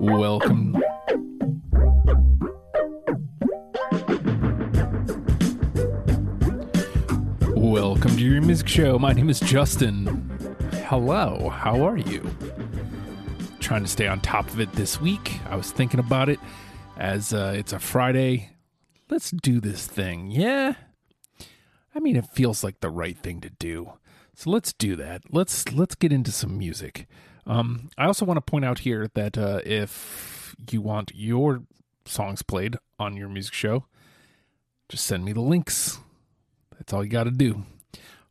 Welcome. Welcome to your music show. My name is Justin. Hello, how are you? Trying to stay on top of it this week. I was thinking about it as uh, it's a Friday. Let's do this thing. Yeah. I mean, it feels like the right thing to do. So let's do that. Let's let's get into some music. Um, I also want to point out here that uh, if you want your songs played on your music show, just send me the links. That's all you got to do.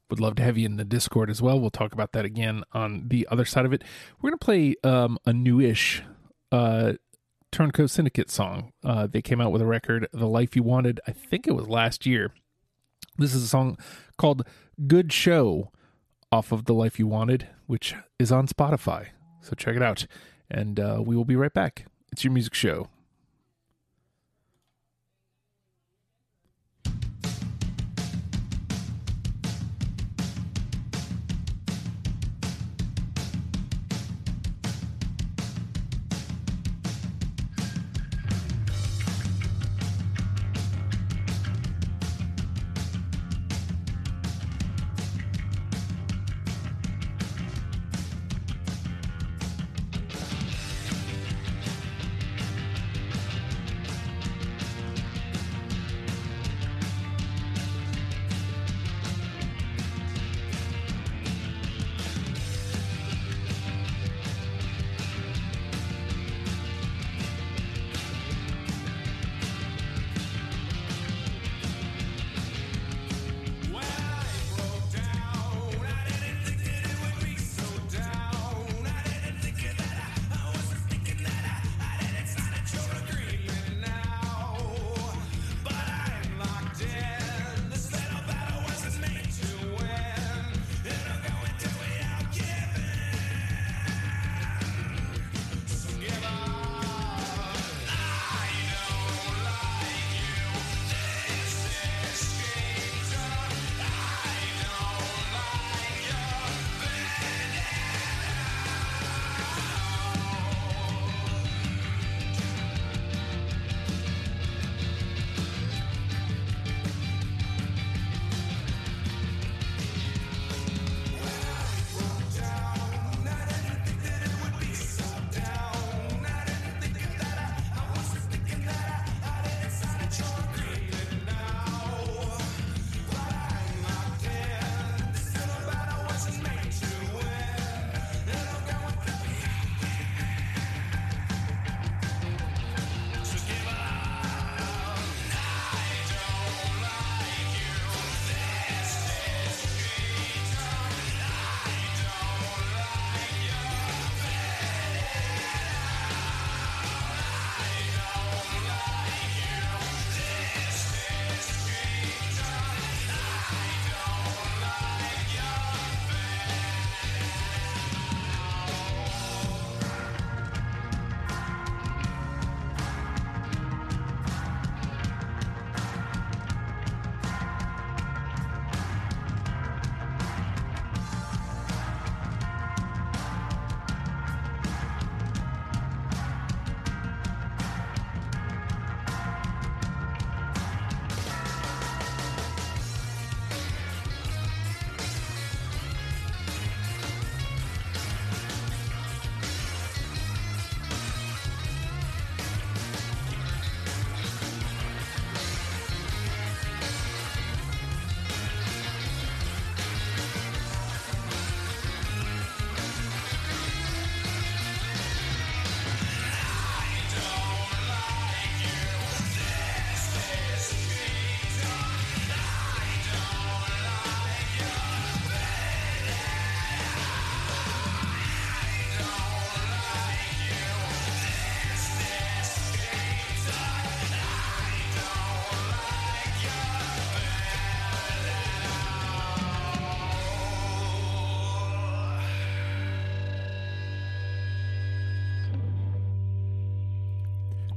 Would love to have you in the Discord as well. We'll talk about that again on the other side of it. We're gonna play um, a newish uh, Turncoat Syndicate song. Uh, they came out with a record, "The Life You Wanted." I think it was last year. This is a song called "Good Show" off of "The Life You Wanted," which is on Spotify. So check it out, and uh, we will be right back. It's your music show.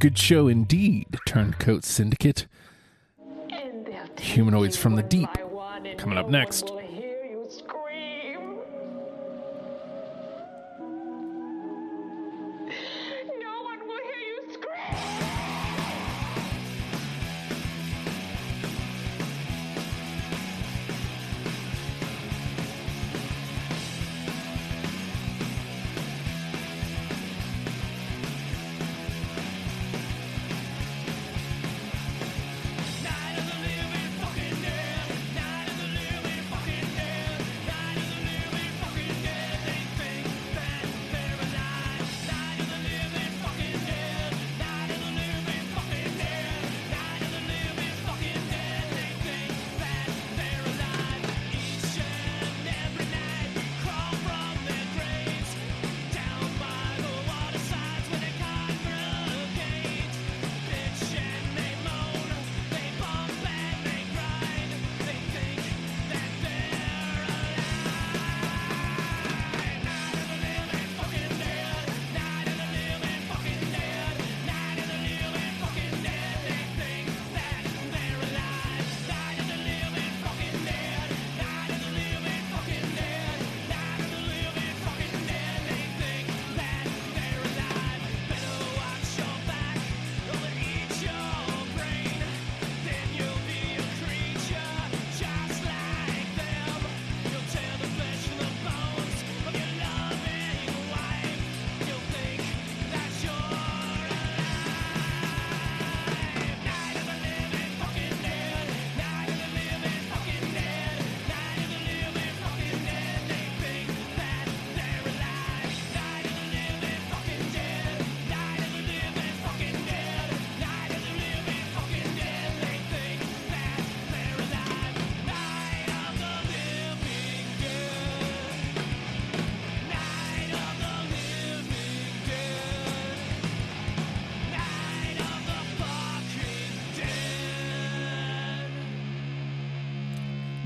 Good show indeed, Turncoat Syndicate. Humanoids from the Deep. Coming up next.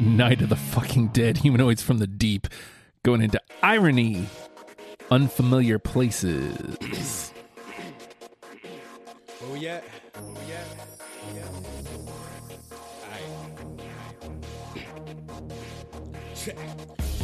Night of the Fucking Dead, Humanoids from the Deep, going into irony, unfamiliar places. Oh, yeah. we at? Where we at? Alright. Check.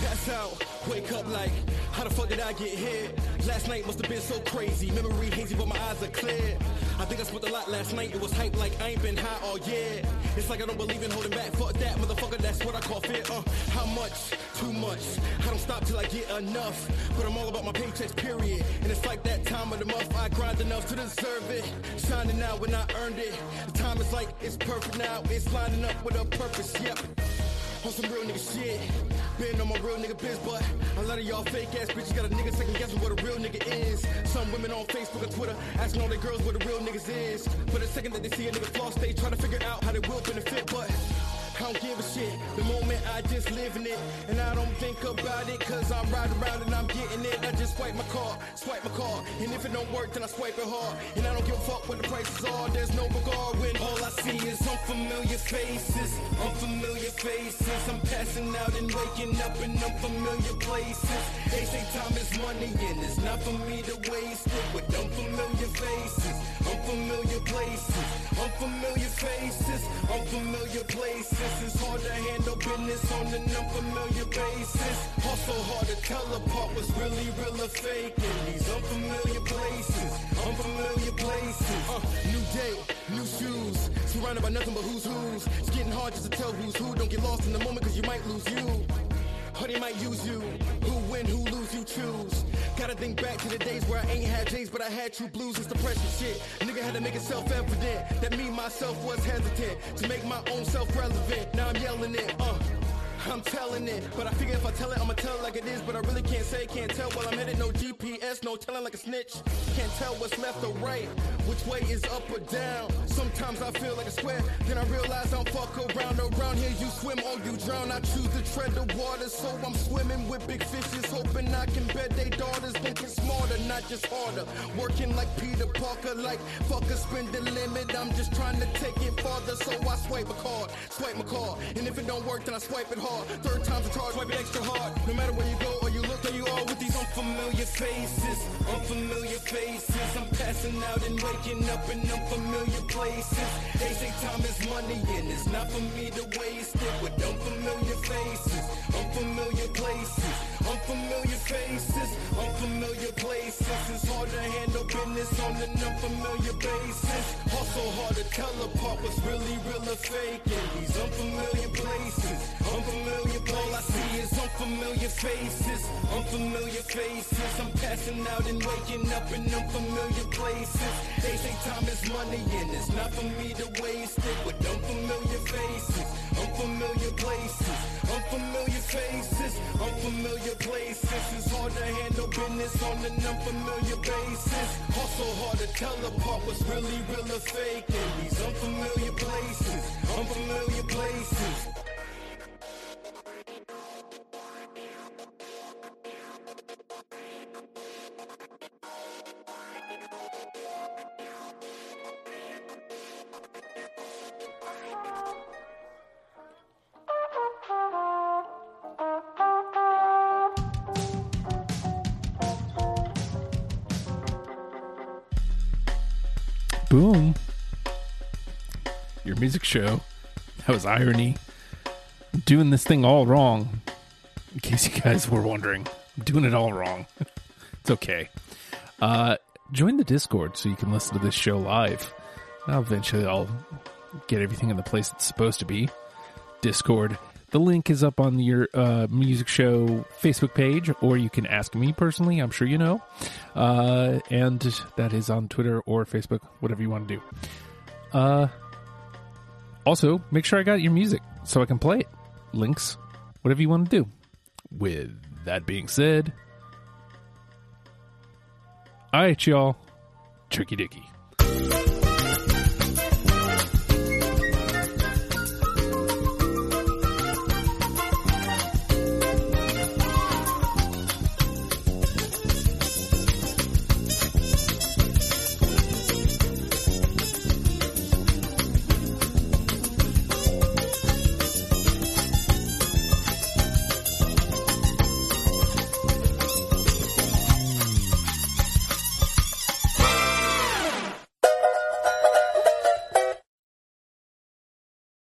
Pass out, wake up like, how the fuck did I get hit? Last night must have been so crazy. Memory hazy, but my eyes are clear. I think I smoked a lot last night. It was hype like I ain't been high all year. It's like I don't believe in holding back. Fuck that, motherfucker. That's what I call fear. Uh, how much? Too much. I don't stop till I get enough. But I'm all about my paychecks, period. And it's like that time of the month. I grind enough to deserve it. Shining out when I earned it. The time is like it's perfect now. It's lining up with a purpose. Yep on some real nigga shit. Been on my real nigga biz, but a lot of y'all fake ass bitches got a nigga second guessing what a real nigga is. Some women on Facebook and Twitter asking all their girls what a real niggas is. But the second that they see a nigga floss, they try to figure out how they will benefit, but. I don't give a shit. The moment I just live in it, and I don't think about it, cause I'm riding around and I'm getting it. I just swipe my card, swipe my card, and if it don't work, then I swipe it hard. And I don't give a fuck what the prices are, there's no regard when all I see is unfamiliar faces, unfamiliar faces. I'm passing out and waking up in unfamiliar places. They say time is money, and it's not for me to waste it with unfamiliar faces, unfamiliar places, unfamiliar places. It's hard to handle business on an unfamiliar basis. Also hard to tell apart what's really real or fake in these unfamiliar places. Unfamiliar places. Uh, new day, new shoes. Surrounded by nothing but who's who's. It's getting hard just to tell who's who. Don't get lost in the moment cause you might lose you. Or they might use you. Who win, who you choose. Gotta think back to the days where I ain't had J's, but I had true blues. It's depression shit. Nigga had to make it self-evident that me, myself, was hesitant to make my own self relevant. Now I'm yelling it, uh. I'm telling it, but I figure if I tell it, I'ma tell it like it is. But I really can't say, can't tell while I'm headed. No GPS, no telling like a snitch. Can't tell what's left or right, which way is up or down. Sometimes I feel like a square, then I realize I don't fuck around. Around here, you swim or you drown. I choose to tread the water, so I'm swimming with big fishes, hoping I can bet they daughters thinking smarter, not just harder. Working like Peter Parker, like fuck a spend the limit. I'm just trying to take it farther, so I swipe a card, swipe my card, and if it don't work, then I swipe it hard. Third time's a charge, swipe it extra hard. No matter where you go or you look, there you are with these unfamiliar faces, unfamiliar faces. Passing out and waking up in unfamiliar places. They say time is money and it's not for me to waste it with unfamiliar faces, unfamiliar places, unfamiliar faces, unfamiliar places. It's hard to handle business on an unfamiliar basis. Also hard to tell apart what's really real or fake in these unfamiliar places. Unfamiliar all I see is unfamiliar faces, unfamiliar faces. I'm passing out and waking up in unfamiliar places. They say time is money and it's not for me to waste it with unfamiliar faces, unfamiliar places, unfamiliar faces, unfamiliar places. It's hard to handle business on an unfamiliar basis. Also hard to tell apart what's really real or fake in these unfamiliar places, unfamiliar places. Boom. Your music show. That was irony. I'm doing this thing all wrong. In case you guys were wondering, I'm doing it all wrong. it's okay. Uh, join the Discord so you can listen to this show live. Eventually, I'll get everything in the place it's supposed to be. Discord. The link is up on your uh, music show Facebook page, or you can ask me personally. I'm sure you know. Uh, and that is on Twitter or Facebook, whatever you want to do. Uh, also, make sure I got your music so I can play it. Links, whatever you want to do. With that being said, all right, y'all. Tricky Dicky.